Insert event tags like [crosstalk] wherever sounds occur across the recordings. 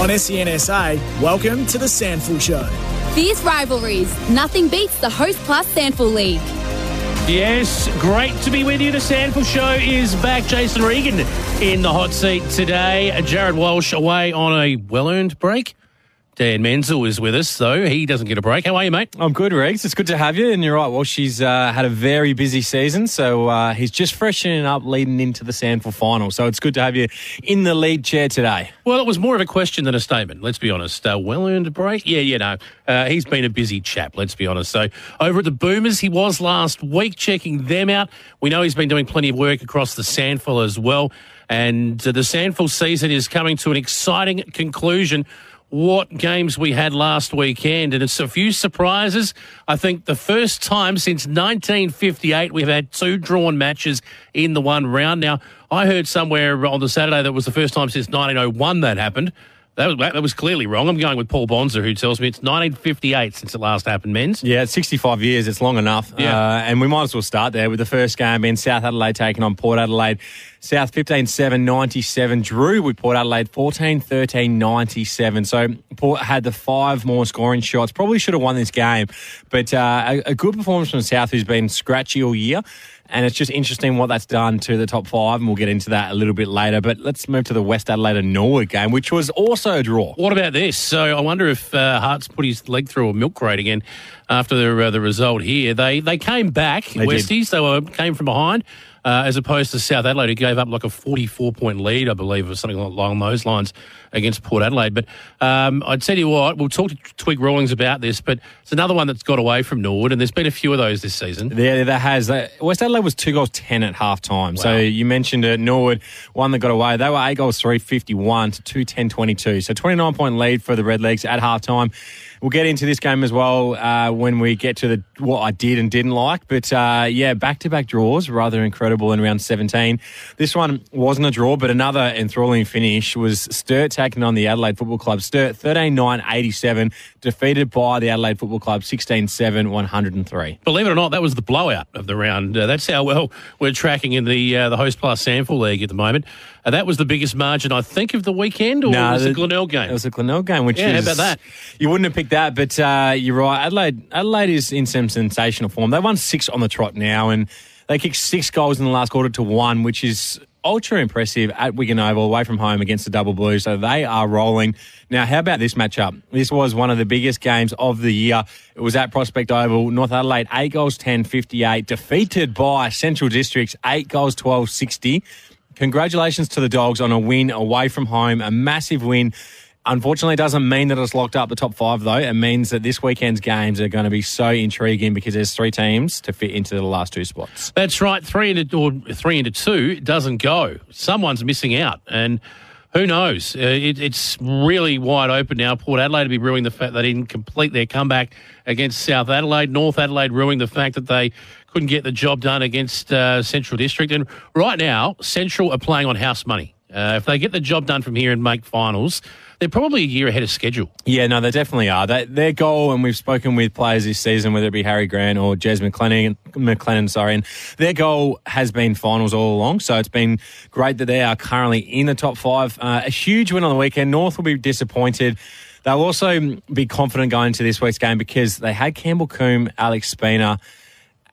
On SENSA, welcome to the SANFL Show. Fierce rivalries. Nothing beats the Host Plus SANFL League. Yes, great to be with you. The SANFL Show is back. Jason Regan in the hot seat today. Jared Walsh away on a well earned break. Dan Menzel is with us, though. He doesn't get a break. How are you, mate? I'm good, Regs. It's good to have you. And you're right. Well, she's uh, had a very busy season. So uh, he's just freshening up leading into the SANFL final. So it's good to have you in the lead chair today. Well, it was more of a question than a statement, let's be honest. Uh, well earned break? Yeah, you know. Uh, he's been a busy chap, let's be honest. So over at the Boomers, he was last week checking them out. We know he's been doing plenty of work across the SANFL as well. And uh, the SANFL season is coming to an exciting conclusion what games we had last weekend, and it's a few surprises. I think the first time since 1958 we've had two drawn matches in the one round. Now, I heard somewhere on the Saturday that was the first time since 1901 that happened. That was, that was clearly wrong. I'm going with Paul Bonzer, who tells me it's 1958 since it last happened, Menz. Yeah, it's 65 years. It's long enough. Yeah. Uh, and we might as well start there with the first game being South Adelaide taking on Port Adelaide. South 15 7 97 drew with Port Adelaide 14 13 97. So Port had the five more scoring shots. Probably should have won this game, but uh, a, a good performance from South, who's been scratchy all year. And it's just interesting what that's done to the top five, and we'll get into that a little bit later. But let's move to the West Adelaide and Norwood game, which was also a draw. What about this? So I wonder if uh, Hart's put his leg through a milk crate again after the, uh, the result here. They they came back, They did. Westies. They were came from behind. Uh, as opposed to South Adelaide, who gave up like a 44 point lead, I believe, or something along those lines against Port Adelaide. But um, I'd tell you what, we'll talk to Twig Rawlings about this, but it's another one that's got away from Norwood, and there's been a few of those this season. Yeah, that has. Uh, West Adelaide was two goals ten at half time. So you mentioned it. Norwood, one that got away. They were eight goals three fifty one to two ten twenty two. So twenty nine point lead for the Redlegs at half time. We'll get into this game as well uh, when we get to the what I did and didn't like. But uh, yeah, back to back draws, rather incredible in round seventeen. This one wasn't a draw, but another enthralling finish was Sturt taking on the Adelaide Football Club. Sturt 13-9-87, defeated by the Adelaide Football Club 16-7, 103. Believe it or not, that was the blowout of the round. Uh, that's how well we're tracking in the uh, the Host Plus SANFL League at the moment. Uh, that was the biggest margin, I think, of the weekend, or No, was the the- Glenelg game? It was a Glenelg game, which Yeah, how is about that? You wouldn't have picked that, but uh, you're right. Adelaide, Adelaide is in some sensational form. They won six on the trot now, and they kicked six goals in the last quarter to one, which is ultra impressive at Wigan Oval, away from home against the Double Blues. So they are rolling. Now, how about this matchup? This was one of the biggest games of the year. It was at Prospect Oval. North Adelaide, 8 goals, 10, 58, defeated by Central Districts, 8 goals, 12, 60. Congratulations to the Dogs on a win away from home, a massive win. Unfortunately, it doesn't mean that it's locked up the top five, though. It means that this weekend's games are going to be so intriguing because there's three teams to fit into the last two spots. That's right. Three into or three into two doesn't go. Someone's missing out, and who knows? Uh, it, it's really wide open now. Port Adelaide to be ruining the fact they didn't complete their comeback against South Adelaide. North Adelaide ruining the fact that they couldn't get the job done against uh, Central District. And right now, Central are playing on house money. Uh, if they get the job done from here and make finals, they're probably a year ahead of schedule. Yeah, no, they definitely are. They, their goal, and we've spoken with players this season, whether it be Harry Grant or Jez McLennan, McLennan, sorry, and their goal has been finals all along. So it's been great that they are currently in the top five. Uh, a huge win on the weekend. North will be disappointed. They'll also be confident going into this week's game because they had Campbell Coombe, Alex Spina,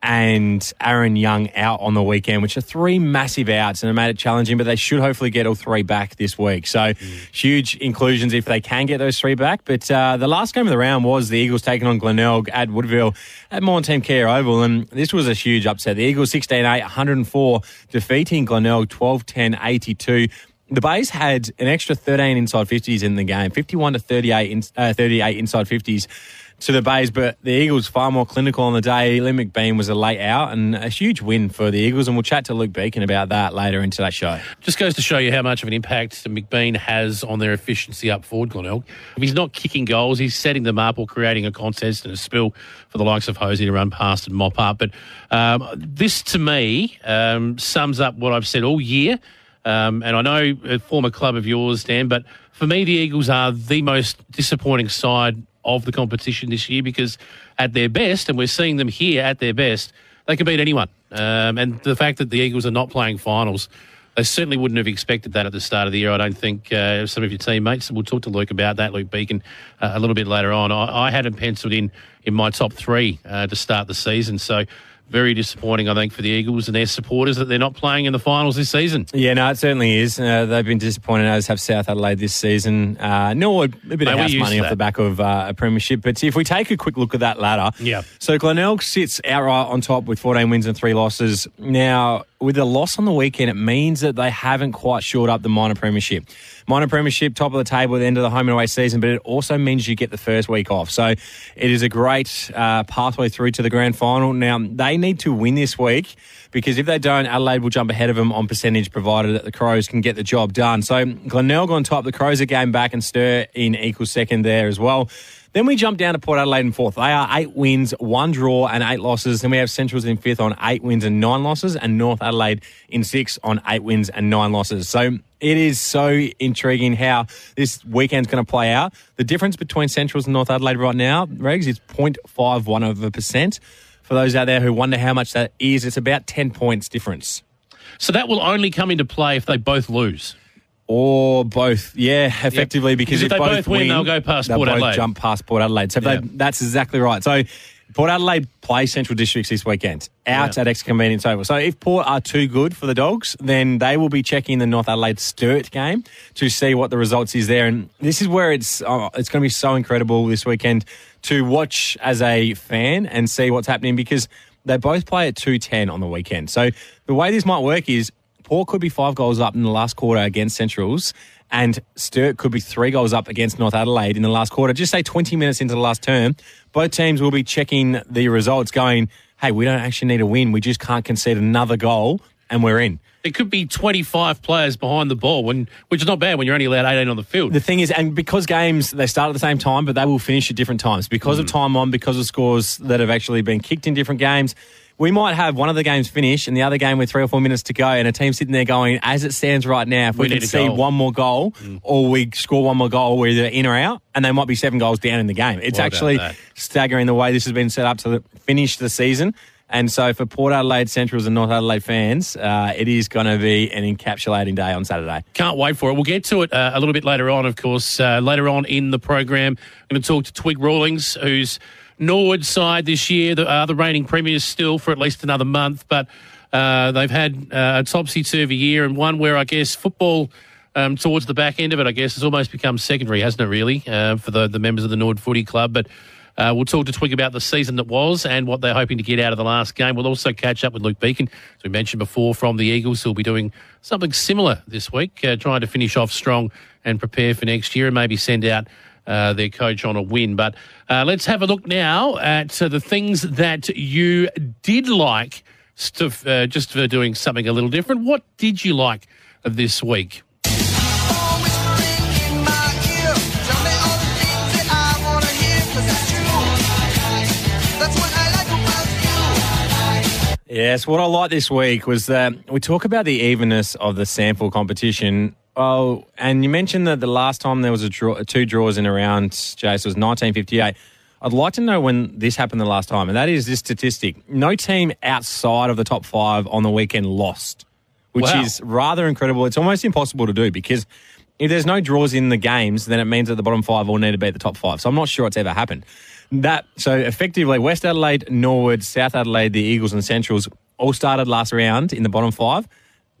and Aaron Young out on the weekend, which are three massive outs and it made it challenging, but they should hopefully get all three back this week. So huge inclusions if they can get those three back. But uh, the last game of the round was the Eagles taking on Glenelg at Woodville at Maughan Thiem Kia Oval. And this was a huge upset. The Eagles 16 8, 104, defeating Glenelg 12 10, 82. The Bays had an extra 13 inside 50s in the game, 51 to 38, in, uh, 38 inside 50s to the Bays, but the Eagles far more clinical on the day. Lee McBean was a late out and a huge win for the Eagles, and we'll chat to Luke Beacon about that later in today's show. Just goes to show you how much of an impact McBean has on their efficiency up forward, Glenelg. If he's not kicking goals, he's setting them up or creating a contest and a spill for the likes of Hosey to run past and mop up. But um, this, to me, um, sums up what I've said all year. Um, and I know a former club of yours, Dan, but for me, the Eagles are the most disappointing side of the competition this year because at their best, and we're seeing them here at their best, they can beat anyone. Um, and the fact that the Eagles are not playing finals, they certainly wouldn't have expected that at the start of the year. I don't think uh, some of your teammates. We'll talk to Luke about that, Luke Beacon, uh, a little bit later on. I, I had him penciled in in my top three uh, to start the season. So very disappointing, I think, for the Eagles and their supporters that they're not playing in the finals this season. Yeah, no, it certainly is. Uh, they've been disappointed, as have South Adelaide this season. Uh, nor a bit of Mate, we're house money off the back of uh, a premiership. But if we take a quick look at that ladder, Yeah. So Glenelg sits outright on top with 14 wins and three losses. Now, with a loss on the weekend, it means that they haven't quite shored up the minor premiership. Minor premiership, top of the table at the end of the home and away season, but it also means you get the first week off. So it is a great uh, pathway through to the grand final. Now, they need to win this week because if they don't, Adelaide will jump ahead of them on percentage, provided that the Crows can get the job done. So Glenelg on top, the Crows are game back and Sturt in equal second there as well. Then we jump down to Port Adelaide in fourth. They are eight wins, one draw, and eight losses. Then we have Centrals in fifth on eight wins and nine losses, and North Adelaide in sixth on eight wins and nine losses. So it is so intriguing how this weekend's going to play out. The difference between Centrals and North Adelaide right now, Regs, is 0.51 of a percent. For those out there who wonder how much that is, it's about 10 points difference. So that will only come into play if they both lose. Or both, yeah, effectively because, Because if they both win, they'll go past they'll Port both Adelaide. jump past Port Adelaide. So if Yeah. they, that's exactly right. So Port Adelaide play Central Districts this weekend out Yeah. at Extra Convenience Oval. So if Port are too good for the Dogs, then they will be checking the North Adelaide Sturt game to see what the results is there. And this is where it's oh, it's going to be so incredible this weekend to watch as a fan and see what's happening because they both play at two ten on the weekend. So the way this might work is Port could be five goals up in the last quarter against Centrals, and Sturt could be three goals up against North Adelaide in the last quarter. Just say 20 minutes into the last term, both teams will be checking the results, going, hey, we don't actually need a win. We just can't concede another goal, and we're in. There could be 25 players behind the ball, when, which is not bad when you're only allowed 18 on the field. The thing is, and because games they start at the same time, but they will finish at different times because of hmm. time on, because of scores that have actually been kicked in different games. We might have one of the games finish and the other game with three or four minutes to go, and a team sitting there going, as it stands right now, if we, We can see goal." one more goal or we score one more goal, we're either in or out, and they might be seven goals down in the game. It's about actually staggering the way this has been set up to finish the season. And so for Port Adelaide Centrals and North Adelaide fans, uh, it is going to be an encapsulating day on Saturday. Can't wait for it. We'll get to it uh, a little bit later on, of course. Uh, later on in the program, I'm going to talk to Twig Rawlings, who's Norwood side this year, the, uh, the reigning premiers still for at least another month, but uh, they've had uh, a topsy-turvy year and one where I guess football um, towards the back end of it, I guess, has almost become secondary, hasn't it, really, uh, for the, the members of the Nord Footy Club. But uh, we'll talk to Twig about the season that was and what they're hoping to get out of the last game. We'll also catch up with Luke Beacon, as we mentioned before, from the Eagles, who'll be doing something similar this week, uh, trying to finish off strong and prepare for next year and maybe send out uh, their coach on a win. But uh, let's have a look now at uh, the things that you did like, uh, just for doing something a little different. What did you like this week? Yes, what I like this week was that we talk about the evenness of the SANFL competition. Oh, and you mentioned that the last time there was a draw, two draws in a round, Jase, was 1958. I'd like to know when this happened the last time, and that is this statistic. No team outside of the top five on the weekend lost, which Wow. is rather incredible. It's almost impossible to do because if there's no draws in the games, then it means that the bottom five all need to beat the top five. So I'm not sure it's ever happened. That so effectively, West Adelaide, Norwood, South Adelaide, the Eagles, and Centrals all started last round in the bottom five.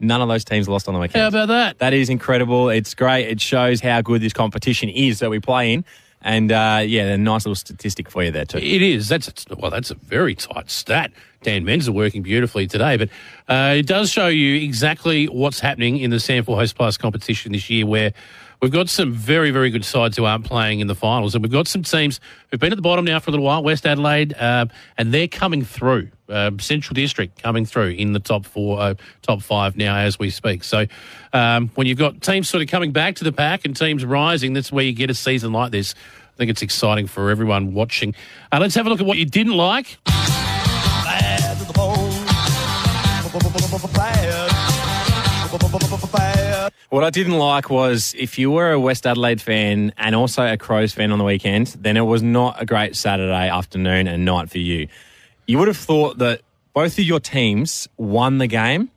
None of those teams lost on the weekend. How about that? That is incredible. It's great. It shows how good this competition is that we play in. And uh, yeah, a nice little statistic for you there too. It is. That's well. That's a very tight stat. Dan Menzel working beautifully today, but uh, it does show you exactly what's happening in the SANFL Host Plus competition this year, where we've got some very, very good sides who aren't playing in the finals, and we've got some teams who've been at the bottom now for a little while. West Adelaide, uh, and they're coming through. Uh, Central District coming through in the top four, uh, top five now as we speak. So um, when you've got teams sort of coming back to the pack and teams rising, that's where you get a season like this. I think it's exciting for everyone watching. Uh, let's have a look at what you didn't like. What I didn't like was if you were a West Adelaide fan and also a Crows fan on the weekend, then it was not a great Saturday afternoon and night for you. You would have thought that both of your teams won the game,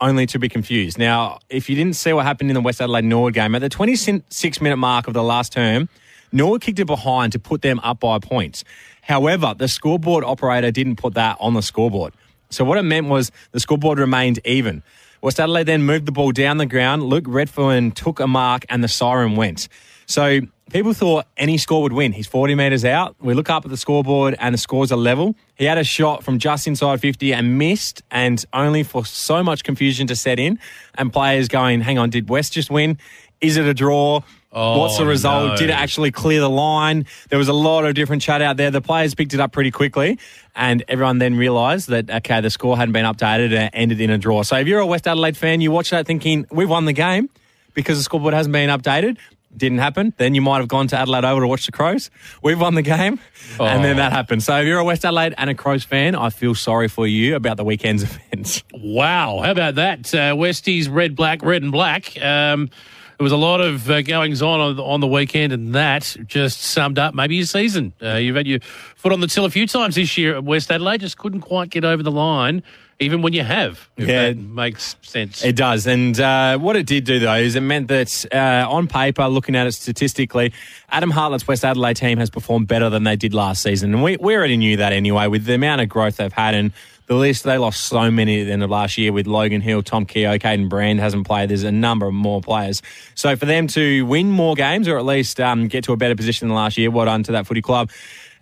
only to be confused. Now, if you didn't see what happened in the West Adelaide Norwood game, at the 26 minute mark of the last term, Norwood kicked it behind to put them up by points. However, the scoreboard operator didn't put that on the scoreboard. So what it meant was the scoreboard remained even. West Adelaide then moved the ball down the ground. Luke Redfern took a mark and the siren went. So people thought any score would win. He's 40 metres out. We look up at the scoreboard and the scores are level. He had a shot from just inside 50 and missed, and only for so much confusion to set in. And players going, hang on, did West just win? Is it a draw? Oh, What's the result? no. Did it actually clear the line? There was a lot of different chat out there. The players picked it up pretty quickly, and everyone then realised that, okay, the score hadn't been updated and it ended in a draw. So if you're a West Adelaide fan, you watch that thinking, we've won the game because the scoreboard hasn't been updated. Didn't happen. Then you might have gone to Adelaide Oval to watch the Crows. We've won the game, and then that happened. So if you're a West Adelaide and a Crows fan, I feel sorry for you about the weekend's [laughs] events. Wow, how about that? Uh, Westies, red, black, red, and black. Um, there was a lot of uh, goings on on the, on the weekend, and that just summed up maybe your season. Uh, you've had your foot on the till a few times this year at West Adelaide, just couldn't quite get over the line, even when you have. If Yeah. that makes sense. It does. And uh, what it did do, though, is it meant that uh, on paper, looking at it statistically, Adam Hartlett's West Adelaide team has performed better than they did last season. And we, we already knew that anyway, with the amount of growth they've had. And the list, they lost so many at the end of last year with Logan Hill, Tom Keogh, Caden Brand hasn't played. There's a number of more players. So for them to win more games or at least um, get to a better position than last year, well done to that footy club.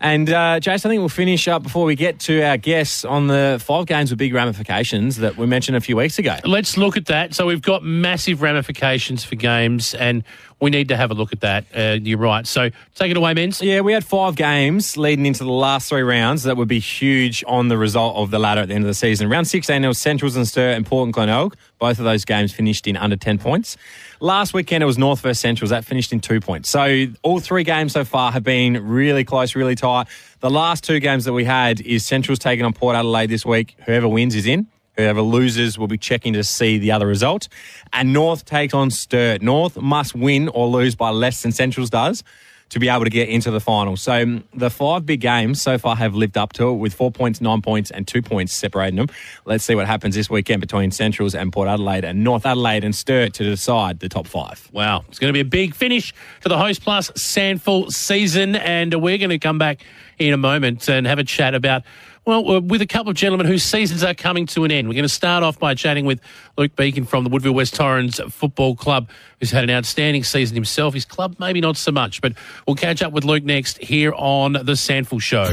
And uh, Jason, I think we'll finish up before we get to our guests on the five games with big ramifications that we mentioned a few weeks ago. Let's look at that. So we've got massive ramifications for games, and we need to have a look at that. Uh, you're right. So take it away, Menz. Yeah, we had five games leading into the last three rounds that would be huge on the result of the ladder at the end of the season. Round 16, there was Centrals and Sturt and Port and Glenelg. Both of those games finished in under 10 points. Last weekend, it was North versus Centrals. That finished in two points. So all three games so far have been really close, really tight. The last two games that we had is Centrals taking on Port Adelaide this week. Whoever wins is in. Whoever loses will be checking to see the other result. And North takes on Sturt. North must win or lose by less than Centrals does to be able to get into the final. So um, the five big games so far have lived up to it with four points, nine points, and two points separating them. Let's see what happens this weekend between Centrals and Port Adelaide and North Adelaide and Sturt to decide the top five. Wow, it's going to be a big finish to the Host Plus SANFL season, and we're going to come back in a moment and have a chat about. Well, uh, with a couple of gentlemen whose seasons are coming to an end. We're going to start off by chatting with Luke Beacon from the Woodville West Torrens Football Club, who's had an outstanding season himself. His club, maybe not so much, but we'll catch up with Luke next here on The SANFL Show.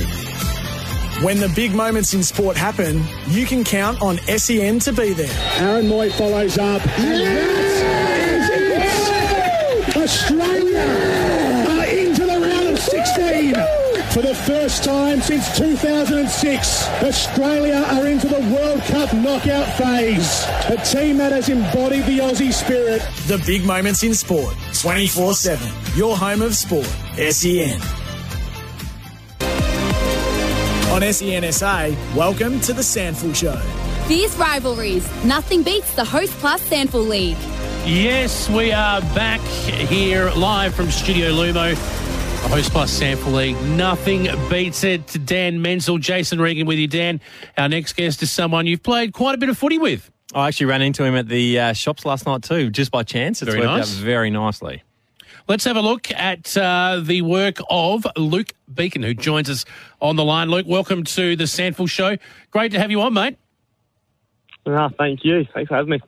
When the big moments in sport happen, you can count on SEN to be there. Aaron Moy follows up. And that is it! Australia For the first time since 2006, Australia are into the World Cup knockout phase. A team that has embodied the Aussie spirit. The big moments in sport, 24 7. Your home of sport, SEN. On SENSA, welcome to the SANFL Show. Fierce rivalries. Nothing beats the Host Plus SANFL League. Yes, we are back here live from Studio Lumo. The Host Plus SANFL League. Nothing beats it. To Dan Menzel, Jason Regan with you. Dan, our next guest is someone you've played quite a bit of footy with. I actually ran into him at the uh, shops last night too, just by chance. It's Very worked nice. out very nicely. Let's have a look at uh, the work of Luke Beacon, who joins us on the line. Luke, welcome to the SANFL Show. Great to have you on, mate. Ah, thank you. Thanks for having me.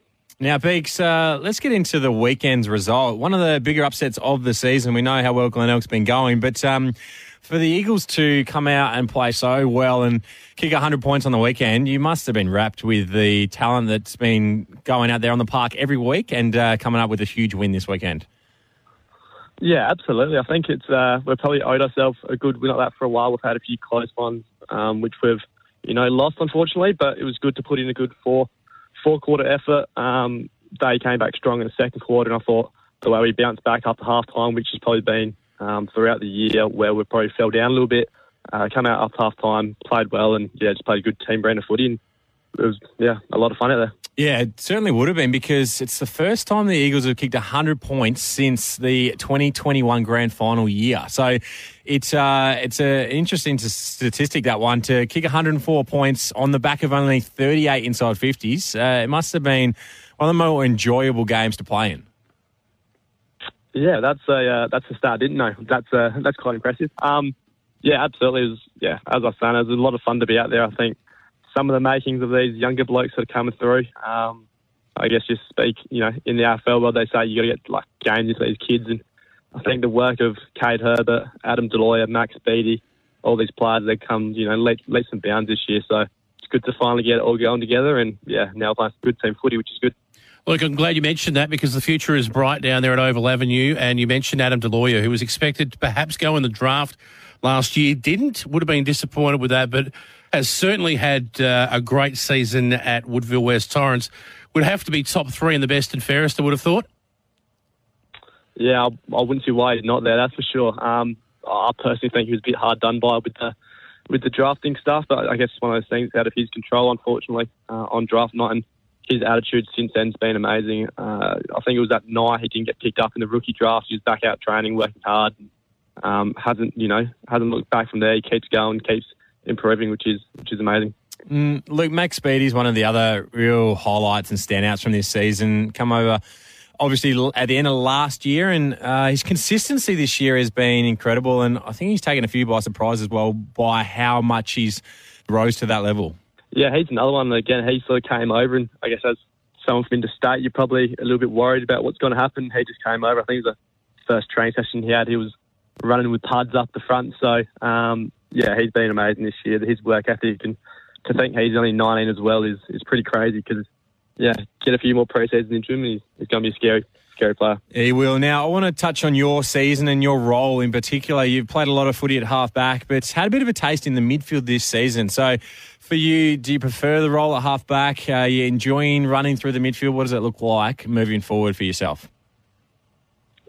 Now, Beeks, uh, let's get into the weekend's result. One of the bigger upsets of the season. We know how well Glenelg's been going, but um, for the Eagles to come out and play so well and kick 100 points on the weekend, you must have been wrapped with the talent that's been going out there on the park every week and uh, coming up with a huge win this weekend. Yeah, absolutely. I think it's uh, we've probably owed ourselves a good win like that for a while. We've had a few close ones, um, which we've you know lost unfortunately, but it was good to put in a good four four quarter effort. Um, they came back strong in the second quarter, and I thought the way we bounced back after half time, which has probably been um, throughout the year, where we probably fell down a little bit, uh, come out after half time, played well, and yeah, just played a good team brand of footy. And it was yeah a lot of fun out there. Yeah, it certainly would have been because it's the first time the Eagles have kicked 100 points since the 2021 grand final year. So it's uh, it's an interesting statistic, that one, to kick 104 points on the back of only 38 inside 50s. Uh, it must have been one of the more enjoyable games to play in. Yeah, that's a uh, that's a start. Didn't know. That's uh, that's quite impressive. Um, yeah, absolutely. Was, yeah, as I saying, it was a lot of fun to be out there. I think some of the makings of these younger blokes that are coming through. Um, I guess just speak, you know, in the AFL world, they say you got to get like games into these kids, and I think the work of Kade Herbert, Adam Deloya, Max Beattie, all these players, that come, you know, leaps and bounds this year. So it's good to finally get it all going together, and yeah, now playing good team footy, which is good. Look, I'm glad you mentioned that because the future is bright down there at Oval Avenue. And you mentioned Adam Deloya, who was expected to perhaps go in the draft last year. Didn't, would have been disappointed with that, but has certainly had uh, a great season at Woodville West Torrens. Would have to be top three in the best and fairest, I would have thought. Yeah, I, I wouldn't see why he's not there, that's for sure. Um, I personally think he was a bit hard done by with the with the drafting stuff, but I guess it's one of those things out of his control, unfortunately, uh, on draft night. And his attitude since then has been amazing. Uh, I think it was that night he didn't get picked up in the rookie draft. He was back out training, working hard. Um, hasn't you know hasn't looked back from there. He keeps going, keeps improving, which is which is amazing. Mm, Luke Max is one of the other real highlights and standouts from this season. Come over, obviously at the end of last year, and uh, his consistency this year has been incredible. And I think he's taken a few by surprise as well by how much he's rose to that level. Yeah, he's another one. Again, he sort of came over, and I guess as someone from interstate, you're probably a little bit worried about what's going to happen. He just came over. I think it was the first training session he had. He was running with pads up the front. So um, yeah, he's been amazing this year. His work ethic and to think he's only 19 as well is is pretty crazy because yeah, get a few more pre-seasons into him, and he's, he's going to be scary. Scary player. He will. Now, I want to touch on your season and your role in particular. You've played a lot of footy at halfback, but had a bit of a taste in the midfield this season. So, for you, do you prefer the role at halfback? Are you enjoying running through the midfield? What does it look like moving forward for yourself?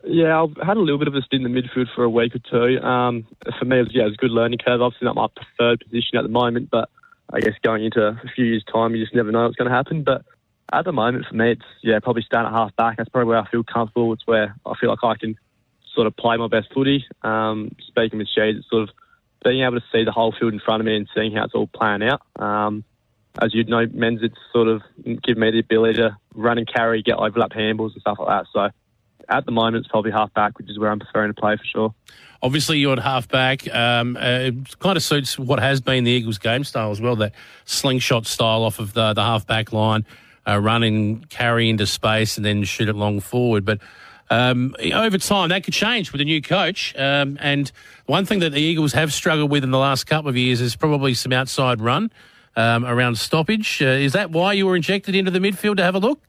Yeah, I've had a little bit of a stint in the midfield for a week or two. Um, for me, it was, yeah, it was a good learning curve. Obviously, not my preferred position at the moment, but I guess going into a few years' time, you just never know what's going to happen. But at the moment, for me, it's yeah, probably starting at half back. That's probably where I feel comfortable. It's where I feel like I can sort of play my best footy. Um, speaking with Shades, it's sort of being able to see the whole field in front of me and seeing how it's all playing out. Um, as you'd know, Menz it's sort of given me the ability to run and carry, get overlap handballs and stuff like that. So at the moment, it's probably half back, which is where I'm preferring to play for sure. Obviously, you're at half back. Um, uh, it kind of suits what has been the Eagles' game style as well, that slingshot style off of the, the half back line, uh, carry into space and then shoot it long forward. But um, over time, that could change with a new coach. Um, and one thing that the Eagles have struggled with in the last couple of years is probably some outside run um, around stoppage. Uh, is that why you were injected into the midfield to have a look?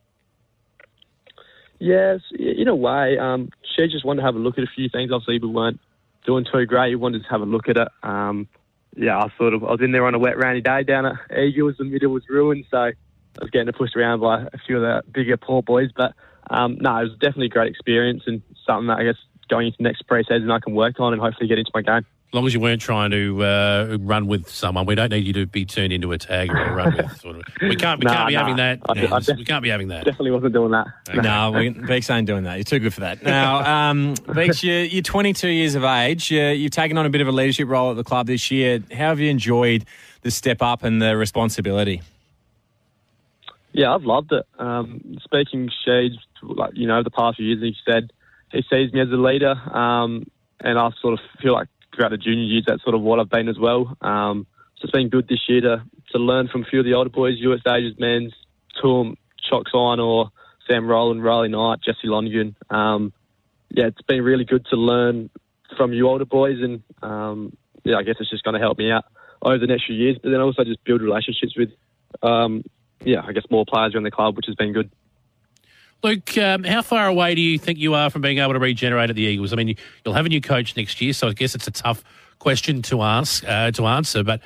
Yes, in a way. Um, she just wanted to have a look at a few things. Obviously, we weren't doing too great. He wanted to have a look at it. Um, yeah, I sort of I was in there on a wet, rainy day down at Eagles. The middle was ruined, so I was getting pushed around by a few of the bigger poor boys. But um, no, it was definitely a great experience and something that I guess going into next pre-season I can work on and hopefully get into my game. As long as you weren't trying to uh, run with someone, we don't need you to be turned into a tag or a run with. [laughs] Sort of. We can't. We nah, can't be nah. having that. I, I def- we can't be having that. Definitely wasn't doing that. Okay. No, we, [laughs] Beeks ain't doing that. You're too good for that. Now, um, Beeks, [laughs] you're, you're 22 years of age. You're, you've taken on a bit of a leadership role at the club this year. How have you enjoyed the step up and the responsibility? Yeah, I've loved it. Um, speaking Shades, like you know, the past few years, he said he sees me as a leader, um, and I sort of feel like throughout the junior years, that's sort of what I've been as well. Um, so it's been good this year to, to learn from a few of the older boys, US Ages Menz, Toom, Chock or Sam Rowland, Riley Knight, Jesse Lonergan. Um, yeah, it's been really good to learn from you older boys, and um, yeah, I guess it's just going to help me out over the next few years. But then also just build relationships with, um, yeah, I guess more players around the club, which has been good. Luke, um, how far away do you think you are from being able to regenerate at the Eagles? I mean, you'll have a new coach next year, so I guess it's a tough question to ask uh, to answer. But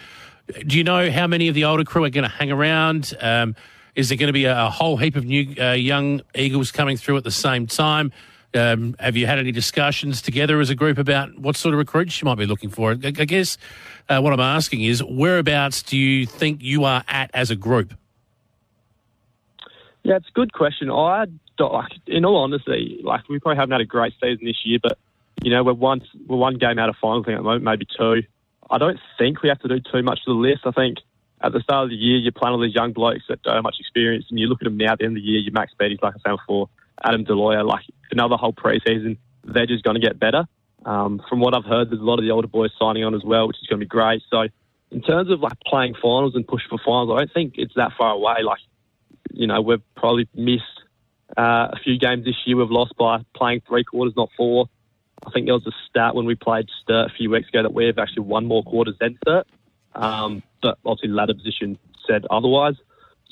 do you know how many of the older crew are going to hang around? Um, is there going to be a, whole heap of new uh, young Eagles coming through at the same time? Um, have you had any discussions together as a group about what sort of recruits you might be looking for? I, I guess uh, what I'm asking is, whereabouts do you think you are at as a group? Yeah, it's a good question. I like, in all honesty, like we probably haven't had a great season this year, but you know we're one we're one game out of finals, at the moment, maybe two. I don't think we have to do too much to the list. I think at the start of the year you're playing all these young blokes that don't have much experience, and you look at them now at the end of the year. You Max Beatties, like I said before, Adam Deloya, like another whole preseason, they're just going to get better. Um, from what I've heard, there's a lot of the older boys signing on as well, which is going to be great. So in terms of like playing finals and pushing for finals, I don't think it's that far away. Like you know, we've probably missed uh, a few games this year. We've lost by playing three quarters, not four. I think there was a stat when we played Sturt a few weeks ago that we've actually won more quarters than Sturt. Um, but obviously, ladder position said otherwise.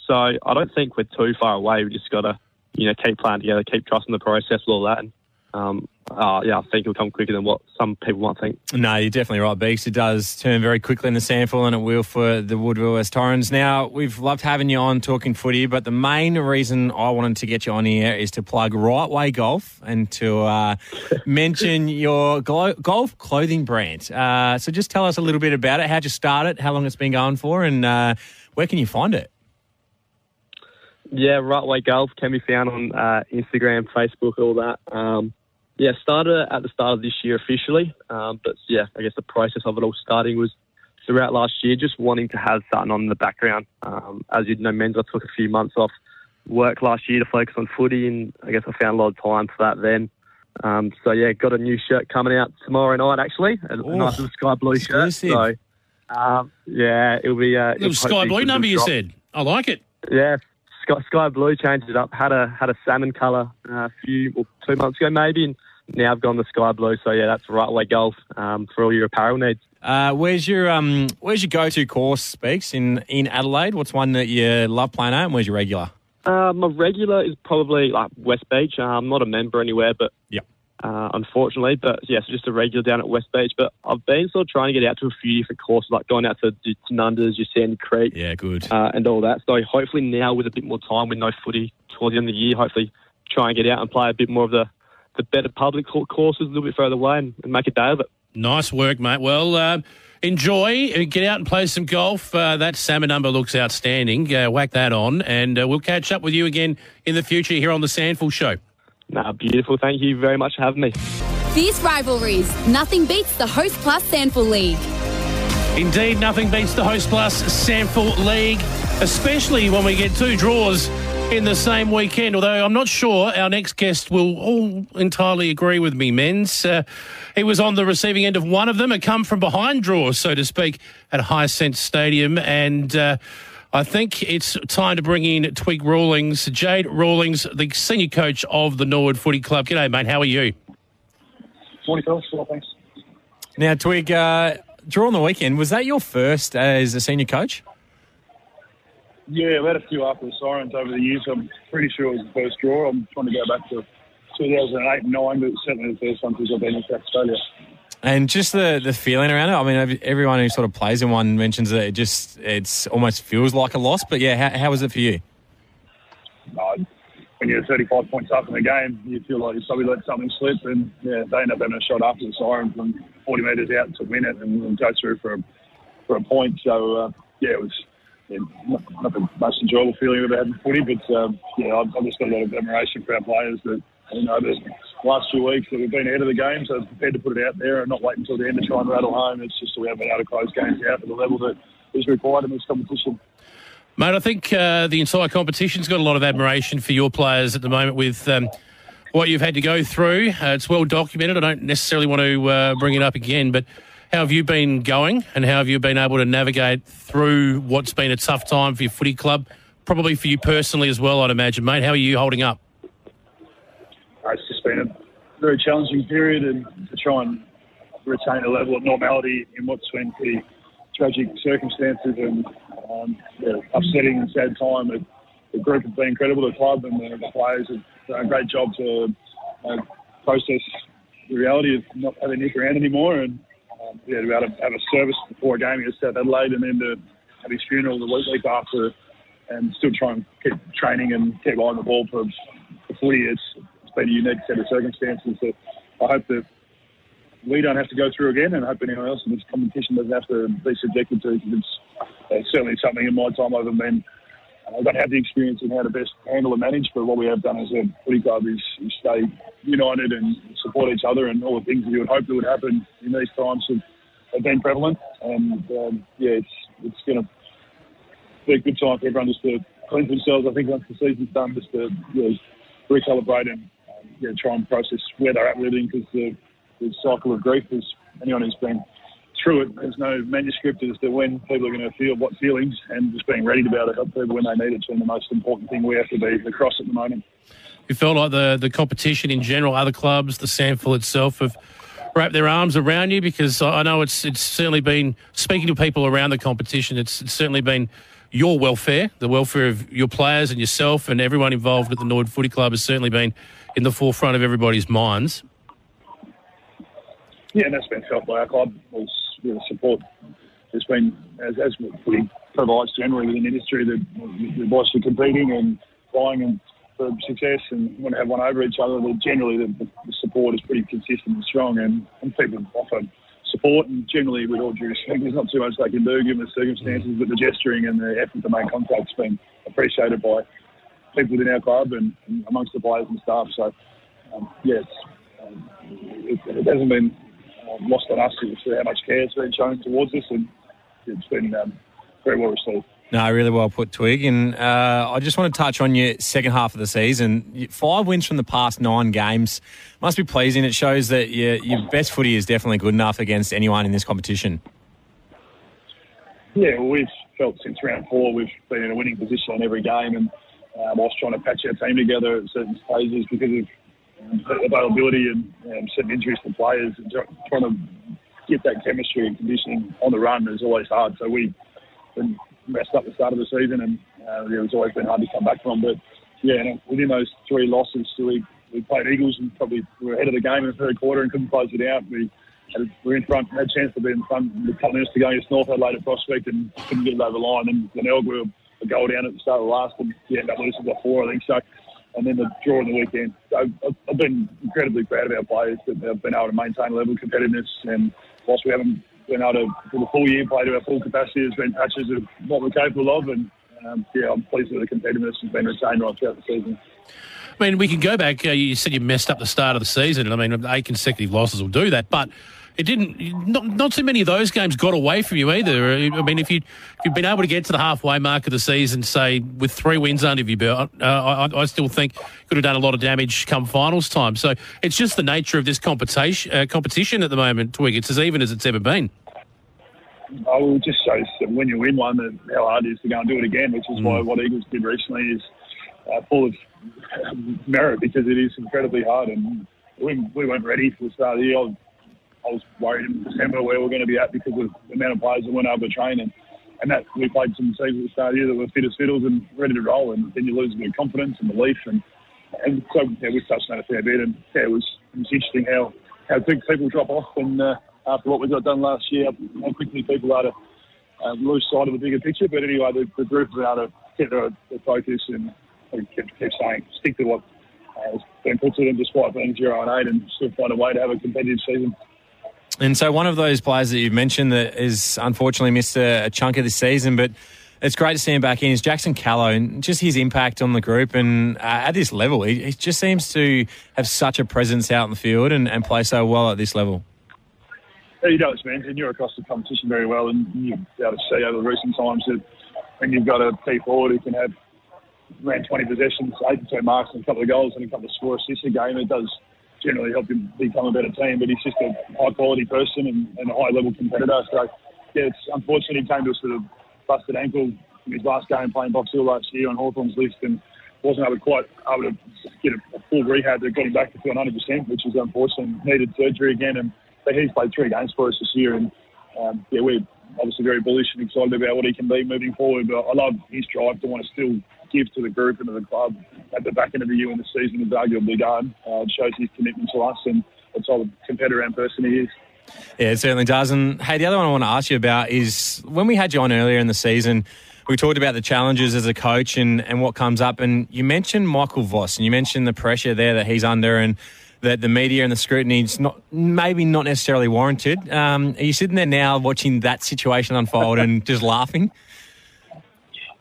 So I don't think we're too far away. We just got to, you know, keep playing together, keep trusting the process, all that. And um, uh, yeah, I think it'll come quicker than what some people might think. No, you're definitely right, Beeks. It does turn very quickly in the SANFL and it will for the Woodville West Torrens. Now, we've loved having you on talking footy, but the main reason I wanted to get you on here is to plug Right Way Golf and to uh, [laughs] mention your glo- golf clothing brand. Uh, so just tell us a little bit about it. How'd you start it? How long it's been going for? And uh, where can you find it? Yeah, Right Way Golf can be found on uh, Instagram, Facebook, all that. Um, yeah, started at the start of this year officially, um, but yeah, I guess the process of it all starting was throughout last year, just wanting to have something on in the background. Um, as you know, Menz I took a few months off work last year to focus on footy, and I guess I found a lot of time for that then. Um, so yeah, got a new shirt coming out tomorrow night actually, a, nice little sky blue exclusive. shirt. So um, yeah, it'll be uh, Little it'll sky blue number, you drop. said. I like it. Yeah, sky, sky blue changed it up. Had a had a salmon colour uh, a few well, two months ago maybe, and now I've gone the sky blue. So yeah, that's right way golf um, for all your apparel needs. Uh, where's your um, Where's your go to course, Beeks in in Adelaide? What's one that you love playing at, and where's your regular? Uh, my regular is probably like West Beach. Uh, I'm not a member anywhere, but Yep. Uh, unfortunately, but yes, just a regular down at West Beach. But I've been sort of trying to get out to a few different courses, like going out to Tanundas, your Sandy Creek, Yeah, good. uh, and all that. So hopefully now with a bit more time, with no footy towards the end of the year, hopefully try and get out and play a bit more of the, the better public cour- courses a little bit further away and, and make a day of it. Nice work, mate. Well, uh, enjoy. Uh, Get out and play some golf. Uh, that salmon number looks outstanding. Uh, whack that on, and uh, we'll catch up with you again in the future here on the SANFL Show. Nah, beautiful. Thank you very much for having me. Fierce rivalries. Nothing beats the Host Plus SANFL League. Indeed, nothing beats the Host Plus SANFL League, especially when we get two draws in the same weekend. Although I'm not sure our next guest will all entirely agree with me, men's. Uh, he was on the receiving end of one of them, a come from behind draw, so to speak, at High Sense Stadium. And uh, I think it's time to bring in Twig Rawlings, Jade Rawlings, the senior coach of the Norwood Footy Club. G'day, mate. How are you? Morning, fellas. Well, thanks. Now, Twig, uh, draw on the weekend. Was that your first as a senior coach? Yeah, I've had a few after the Sirens over the years. I'm pretty sure it was the first draw. I'm trying to go back to 2008 and 9, but certainly the first one since I've been in South Australia. And just the, the feeling around it. I mean, everyone who sort of plays in one mentions that it just it's almost feels like a loss. But yeah, how, how was it for you? No, when you're 35 points up in the game, you feel like you probably let something slip, and yeah, they end up having a shot after the siren from 40 metres out to win it and, and go through for a, for a point. So uh, yeah, it was yeah, not, not the most enjoyable feeling I've ever had in footy, but um, yeah, I've, I've just got a lot of admiration for our players that you know last few weeks that we've been ahead of the game, so prepared to put it out there and not wait until the end to try and rattle home. It's just that we haven't been able to close games out at the level that is required in this competition. Mate, I think uh, the entire competition's got a lot of admiration for your players at the moment with um, what you've had to go through. Uh, it's well documented. I don't necessarily want to uh, bring it up again, but how have you been going and how have you been able to navigate through what's been a tough time for your footy club? Probably for you personally as well, I'd imagine, mate. How are you holding up? It's just been a very challenging period and to try and retain a level of normality in what's been pretty tragic circumstances and um, yeah, upsetting and sad time. The, the group have been incredible, the club and the, the players have done a great job to uh, process the reality of not having Nick around anymore and um, yeah, to be able to have a service before a game against South Adelaide and then to have his funeral the week, after and still try and keep training and keep eye on the ball for. It's, it's been a unique set of circumstances that I hope that we don't have to go through again and I hope anyone else in this competition doesn't have to be subjected to because it's, it's certainly something in my time I haven't been I don't have the experience in how to best handle and manage, but what we have done as a footy club is, is stay united and support each other, and all the things that you would hope that would happen in these times have, have been prevalent. And um, yeah, it's it's going to be a good time for everyone just to cleanse themselves. I think once the season's done, just to you know, recalibrate and yeah, try and process where they're at living because the, the cycle of grief is anyone who's been through it. There's no manuscript as to when people are going to feel what feelings, and just being ready to be able to help people when they need it. It's been the most important thing we have to be across at the moment. You felt like the the competition in general, other clubs, the SANFL itself have wrapped their arms around you because I know it's it's certainly been speaking to people around the competition. It's, it's certainly been your welfare, the welfare of your players and yourself, and everyone involved at the Nord Footy Club has certainly been in the forefront of everybody's minds. Yeah, and that's been felt by our club. The support has been as as we provides generally within industry that the boys are competing and vying and for success and want to have one over each other. But generally, the, the support is pretty consistent and strong, and, and people offer support. And generally, with all due respect, there's not too much they can do given the circumstances, but the gesturing and the effort to make contact's been appreciated by people within our club and, and amongst the players and staff. So, um, yes, um, it, it hasn't been um, lost on us to how much care has been shown towards us, and it's been um, very well received. No, really well put, Twig. And uh, I just want to touch on your second half of the season. Five wins from the past nine games must be pleasing. It shows that your, your best footy is definitely good enough against anyone in this competition. Yeah, well, we've felt since round four we've been in a winning position on every game, and uh, whilst trying to patch our team together at certain stages because of um, availability and um, certain injuries to players, and trying to get that chemistry and conditioning on the run is always hard. So we been messed up the start of the season, and uh, yeah, it's always been hard to come back from. But yeah, within those three losses, we we played Eagles and probably were ahead of the game in the third quarter and couldn't close it out. We had, we were in front, had a chance to be in front with a couple minutes to go against North Adelaide at Prospect and couldn't get it over the line. And Glenelg were a goal down at the start of the last and yeah, ended up losing by four, I think. So and then the draw in the weekend. So I've been incredibly proud of our players that they've been able to maintain level of competitiveness. And whilst we haven't been able to, for the full year, play to our full capacity, there's been patches of what we're capable of. And um, yeah, I'm pleased that the competitiveness has been retained right throughout the season. I mean, we can go back. Uh, you said you messed up the start of the season. And I mean, eight consecutive losses will do that. But it didn't. Not, not too many of those games got away from you either. I mean, if you if you've been able to get to the halfway mark of the season, say with three wins under your belt, uh, I, I, still think could have done a lot of damage come finals time. So it's just the nature of this competition uh, competition at the moment. Twig, it's as even as it's ever been. I will just show that when you win one, that how hard it is to go and do it again, which is mm. why what Eagles did recently is uh, full of [laughs] merit because it is incredibly hard and we, we weren't ready for the start of the year. I was worried in December where we're going to be at because of the amount of players that weren't able to train. And, and that we played some seasons at the start of the year that were fit as fiddles and ready to roll. And then you lose a bit of confidence and belief. And, and so yeah, we touched on that a fair bit. And yeah, it was, it was interesting how, how big people drop off. And uh, after what we got done last year, how quickly people are to uh, lose sight of the bigger picture. But anyway, the, the group are able to get their, their focus and keep, keep saying, stick to what uh, has been put to them despite being 0 and 8 and still find a way to have a competitive season. And so, one of those players that you've mentioned that is unfortunately missed a, a chunk of this season, but it's great to see him back in is Jackson Callow and just his impact on the group and uh, at this level. He, he, just seems to have such a presence out in the field and, and play so well at this level. Yeah, he does, man. And you're across the competition very well, and you've be able to see over the recent times that when you've got a P forward who can have around 20 possessions, eight to 10 marks, and a couple of goals and a couple of score assists a game, it does generally help him become a better team. But he's just a high quality person and, and a high level competitor. So yeah, it's unfortunate he came to us with a busted ankle in his last game playing Box Hill last year on Hawthorn's list and wasn't able to quite able to get a, a full rehab that got him back to 100%, which is unfortunate. Needed surgery again, and but he's played three games for us this year, and um, yeah, we're obviously very bullish and excited about what he can be moving forward. But I love his drive to want to still give to the group and to the club at the back end of the year when the season is arguably done. Uh, it shows his commitment to us and what sort of competitor and person he is. Yeah, it certainly does. And hey, the other one I want to ask you about is when we had you on earlier in the season, we talked about the challenges as a coach and, and what comes up. And you mentioned Michael Voss and you mentioned the pressure there that he's under and that the media and the scrutiny is not maybe not necessarily warranted. Um, are you sitting there now watching that situation unfold and just laughing?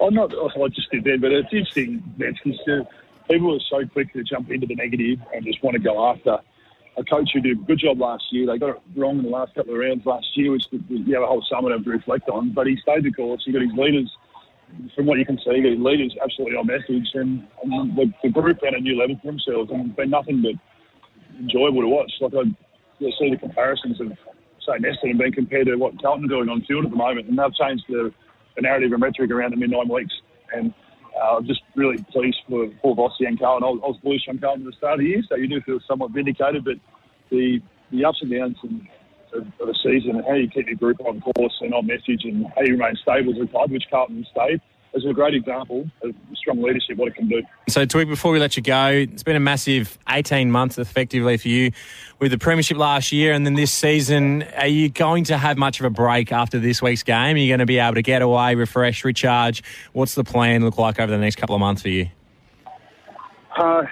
I'm not. I just did that, but it's interesting. People are so quick to jump into the negative and just want to go after a coach who did a good job last year. They got it wrong in the last couple of rounds last year, which you have a whole summer to reflect on. But he stayed the course. He got his leaders. From what you can see, his leaders absolutely on message, and, and the, the group found a new level for themselves, and it's been nothing but enjoyable to watch. Like I you see the comparisons of say Essendon being compared to what Carlton are doing on field at the moment, and they've changed the, the narrative and rhetoric around them in nine weeks. And uh, I'm just really pleased for Paul Vossi and Carlton. I was, bullish on Carlton at the start of the year, so you do feel somewhat vindicated. But the the ups and downs and, of, a season and how you keep your group on course and on message and how you remain stable as a club, which Carlton stayed, is a great example of strong leadership, what it can do. So, Twig, before we let you go, it's been a massive 18 months effectively for you with the Premiership last year and then this season. Are you going to have much of a break after this week's game? Are you going to be able to get away, refresh, recharge? What's the plan look like over the next couple of months for you? Uh,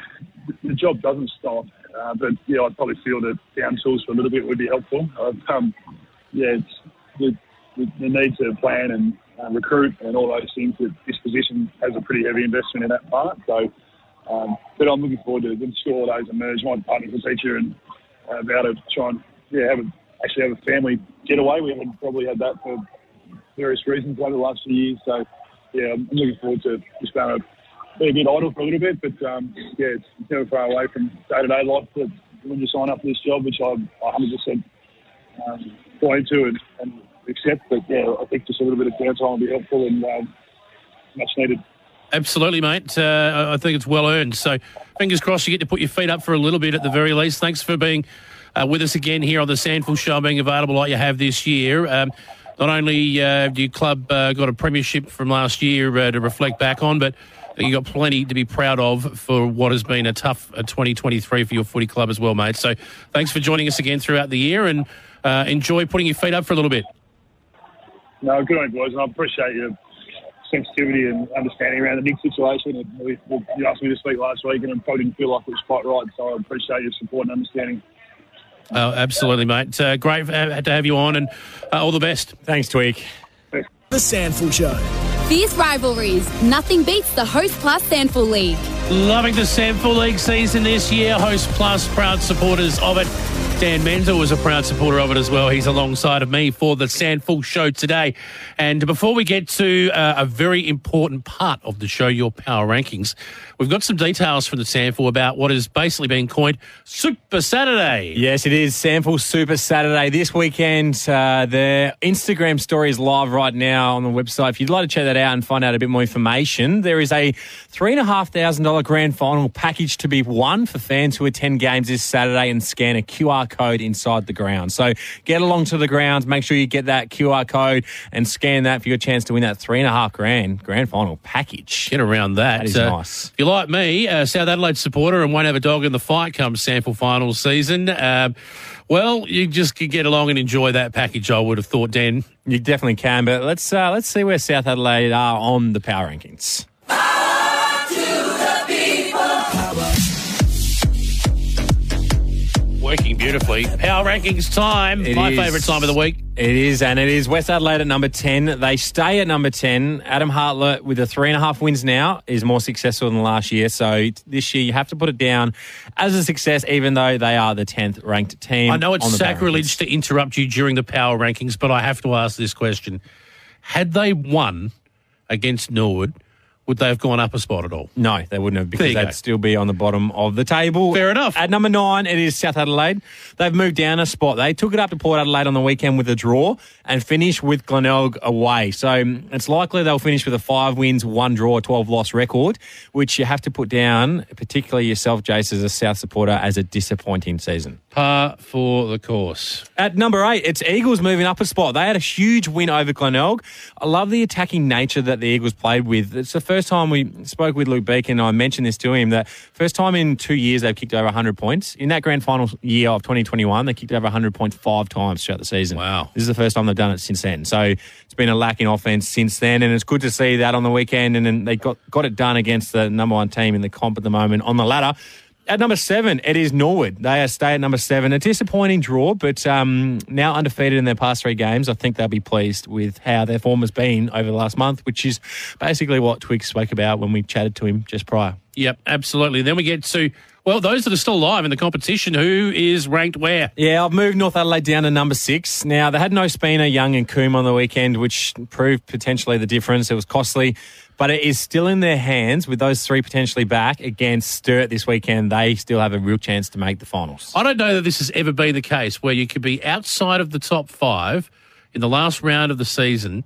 the job doesn't stop, uh, but yeah, I'd probably feel that down tools for a little bit would be helpful. Um, yeah, it's the, the, the need to plan and uh, recruit and all those things. That this position has a pretty heavy investment in that part. So, um, but I'm looking forward to when school days emerge. My partner's a teacher and uh, able to try and yeah have a, actually have a family getaway. We haven't probably had that for various reasons over the last few years. So yeah, I'm looking forward to just able to be a bit idle for a little bit. But um, yeah, it's never far away from day to day life. But when you sign up for this job, which I'm 100 percent um, going to and, and accept. But yeah, I think just a little bit of downtime will be helpful and um, much needed. Absolutely, mate. Uh, I think it's well earned. So, fingers crossed you get to put your feet up for a little bit at the very least. Thanks for being uh, with us again here on the SANFL Show, being available like you have this year. Um, not only uh, do your club uh, got a premiership from last year uh, to reflect back on, but you got plenty to be proud of for what has been a tough uh, 2023 for your footy club as well, mate. So, thanks for joining us again throughout the year, and enjoy putting your feet up for a little bit. No, good on you, boys, and I appreciate your sensitivity and understanding around the Nick situation. We, we, you asked me to speak last week, and I probably didn't feel like it was quite right. So I appreciate your support and understanding. Oh, absolutely, mate. Uh, great to have you on, and uh, all the best. Thanks, Twig. The SANFL Show. Fierce rivalries. Nothing beats the Host Plus SANFL League. Loving the SANFL League season this year. Host Plus, proud supporters of it. Dan Menzel was a proud supporter of it as well. He's alongside of me for the SANFL Show today. And before we get to uh, a very important part of the show, your power rankings, we've got some details from the SANFL about what is basically being coined Super Saturday. Yes, it is SANFL Super Saturday this weekend. Uh, the Instagram story is live right now on the website. If you'd like to check that out and find out a bit more information, there is a three and a half thousand dollar grand final package to be won for fans who attend games this Saturday and scan a QR code inside the ground. So get along to the grounds, make sure you get that QR code and scan that for your chance to win that three and a half grand grand final package. Get around that. That is Uh, nice. If you're like me, a South Adelaide supporter, and won't have a dog in the fight come SANFL final season, um, well, you just can get along and enjoy that package. I would have thought, Dan. You definitely can, but let's uh, let's see where South Adelaide are on the power rankings. Working beautifully. Power rankings time. It My is. favourite time of the week. It is, and it is West Adelaide at number 10. They stay at number 10. Adam Hartlett, with the three and a half wins now, is more successful than last year. So this year, you have to put it down as a success, even though they are the 10th ranked team. I know it's on the power sacrilege to interrupt you during the power rankings, but I have to ask this question. Had they won against Norwood, would they have gone up a spot at all? No, they wouldn't have because they'd go. still be on the bottom of the table. Fair enough. At number nine, it is South Adelaide. They've moved down a spot. They took it up to Port Adelaide on the weekend with a draw and finished with Glenelg away. So it's likely they'll finish with a five wins, one draw, 12 loss record, which you have to put down, particularly yourself, Jase, as a South supporter, as a disappointing season. Par for the course. At number eight, it's Eagles moving up a spot. They had a huge win over Glenelg. I love the attacking nature that the Eagles played with. It's the first time we spoke with Luke Beacon, and I mentioned this to him, that first time in two years they've kicked over 100 points. In that grand final year of 2021, they kicked over 100 points five times throughout the season. Wow. This is the first time they've done it since then. So it's been a lack in offense since then, and it's good to see that on the weekend. And then they got, got it done against the number one team in the comp at the moment on the ladder. At number seven, it is Norwood. They are stay at number seven. A disappointing draw, but um, now undefeated in their past three games. I think they'll be pleased with how their form has been over the last month, which is basically what Twig spoke about when we chatted to him just prior. Yep, absolutely. Then we get to, well, those that are still alive in the competition. Who is ranked where? Yeah, I've moved North Adelaide down to number six. Now, they had no Spina, Young, and Coombe on the weekend, which proved potentially the difference. It was costly, but it is still in their hands with those three potentially back against Sturt this weekend. They still have a real chance to make the finals. I don't know that this has ever been the case where you could be outside of the top five in the last round of the season.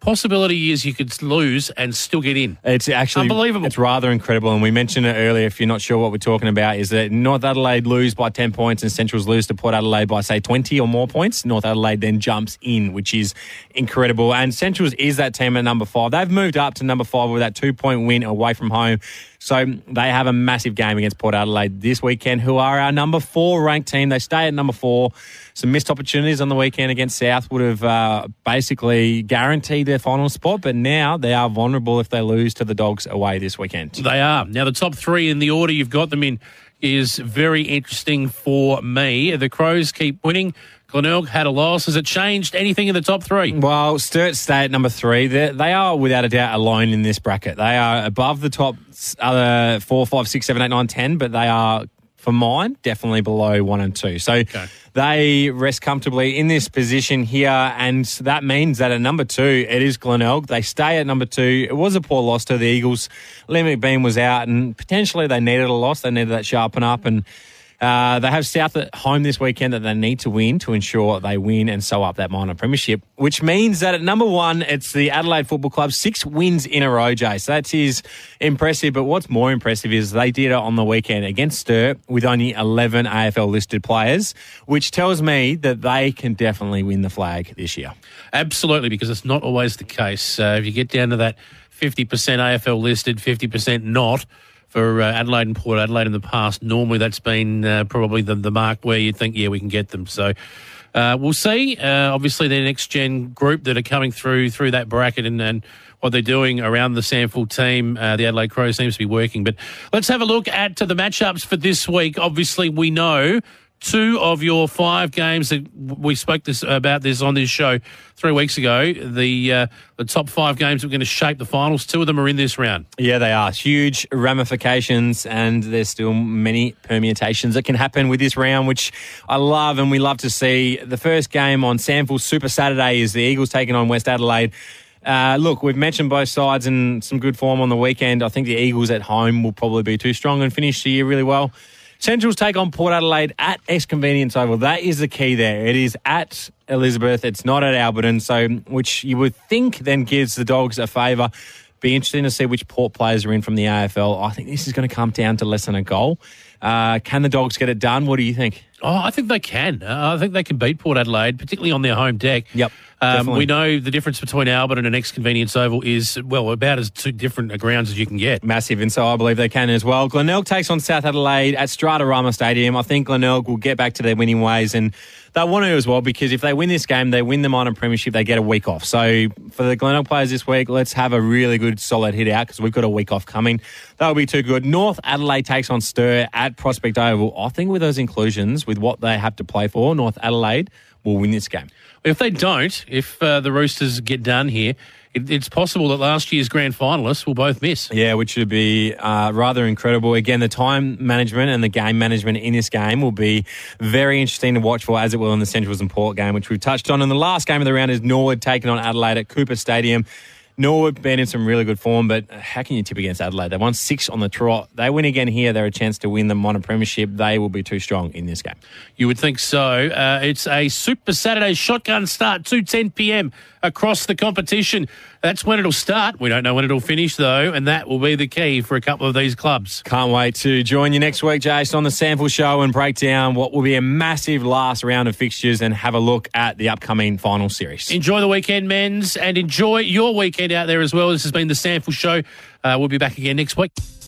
Possibility is you could lose and still get in. It's actually Unbelievable. It's rather incredible, and we mentioned it earlier. If you're not sure what we're talking about, is that North Adelaide lose by ten points and Central's lose to Port Adelaide by say twenty or more points. North Adelaide then jumps in, which is incredible. And Central's is that team at number five. They've moved up to number five with that two point win away from home. So they have a massive game against Port Adelaide this weekend, who are our number four ranked team. They stay at number four. Some missed opportunities on the weekend against South would have uh, basically guaranteed their final spot, but now they are vulnerable if they lose to the Dogs away this weekend. They are. Now, the top three in the order you've got them in is very interesting for me. The Crows keep winning. Glenelg had a loss. Has it changed anything in the top three? Well, Sturt stay at number three. They're, they are without a doubt alone in this bracket. They are above the top other four, five, six, seven, eight, nine, ten, but they are, for mine, definitely below one and two. So they rest comfortably in this position here, and that means that at number two, it is Glenelg. They stay at number two. It was a poor loss to the Eagles. Liam McBean was out, and potentially they needed a loss. They needed that sharpen up and. Uh, they have South at home this weekend that they need to win to ensure they win and sew up that minor premiership, which means that at number one, it's the Adelaide Football Club, six wins in a row, Jay. So that is impressive. But what's more impressive is they did it on the weekend against Sturt with only 11 AFL listed players, which tells me that they can definitely win the flag this year. Absolutely, because it's not always the case. Uh, if you get down to that 50% AFL listed, 50% not, for uh, Adelaide and Port Adelaide in the past. Normally, that's been uh, probably the, the mark where you think, yeah, we can get them. So uh, we'll see. Uh, obviously, the next gen group that are coming through through that bracket and, and what they're doing around the SANFL team, uh, the Adelaide Crows seems to be working. But let's have a look at to the matchups for this week. Obviously, we know two of your five games that we spoke this about this on this show three weeks ago. The uh, the top five games that are going to shape the finals. Two of them are in this round. Yeah, they are huge ramifications, and there's still many permutations that can happen with this round, which I love and we love to see. The first game on SANFL Super Saturday is the Eagles taking on West Adelaide. Uh, look, we've mentioned both sides and some good form on the weekend. I think the Eagles at home will probably be too strong and finish the year really well. Central's take on Port Adelaide at X Convenience Oval. That is the key there. It is at Elizabeth. It's not at Alberton, so which you would think then gives the Dogs a favour. Be interesting to see which Port players are in from the AFL. I think this is going to come down to less than a goal. Uh, can the Dogs get it done? What do you think? Oh, I think they can. Uh, I think they can beat Port Adelaide, particularly on their home deck. Yep. Um, we know the difference between Albert and an X Convenience Oval is, well, about as two different grounds as you can get. Massive, and so I believe they can as well. Glenelg takes on South Adelaide at Stratarama Stadium. I think Glenelg will get back to their winning ways, and they want to as well because if they win this game, they win the minor premiership, they get a week off. So for the Glenelg players this week, let's have a really good solid hit out because we've got a week off coming. That will be too good. North Adelaide takes on Sturt at Prospect Oval. I think with those inclusions, with what they have to play for, North Adelaide will win this game. If they don't, if uh, the Roosters get done here, it, it's possible that last year's grand finalists will both miss. Yeah, which would be uh, rather incredible. Again, the time management and the game management in this game will be very interesting to watch for, as it will in the Centrals and Port game, which we've touched on. And the last game of the round is Norwood taking on Adelaide at Coopers Stadium. Norwood been in some really good form, but how can you tip against Adelaide? They won six on the trot. They win again here. They're a chance to win the minor premiership. They will be too strong in this game. You would think so. Uh, it's a Super Saturday shotgun start, 2.10 p.m. across the competition. That's when it'll start. We don't know when it'll finish, though, and that will be the key for a couple of these clubs. Can't wait to join you next week, Jason, on the SANFL Show and break down what will be a massive last round of fixtures and have a look at the upcoming final series. Enjoy the weekend, Menz, and enjoy your weekend out there as well. This has been the SANFL Show. Uh, we'll be back again next week.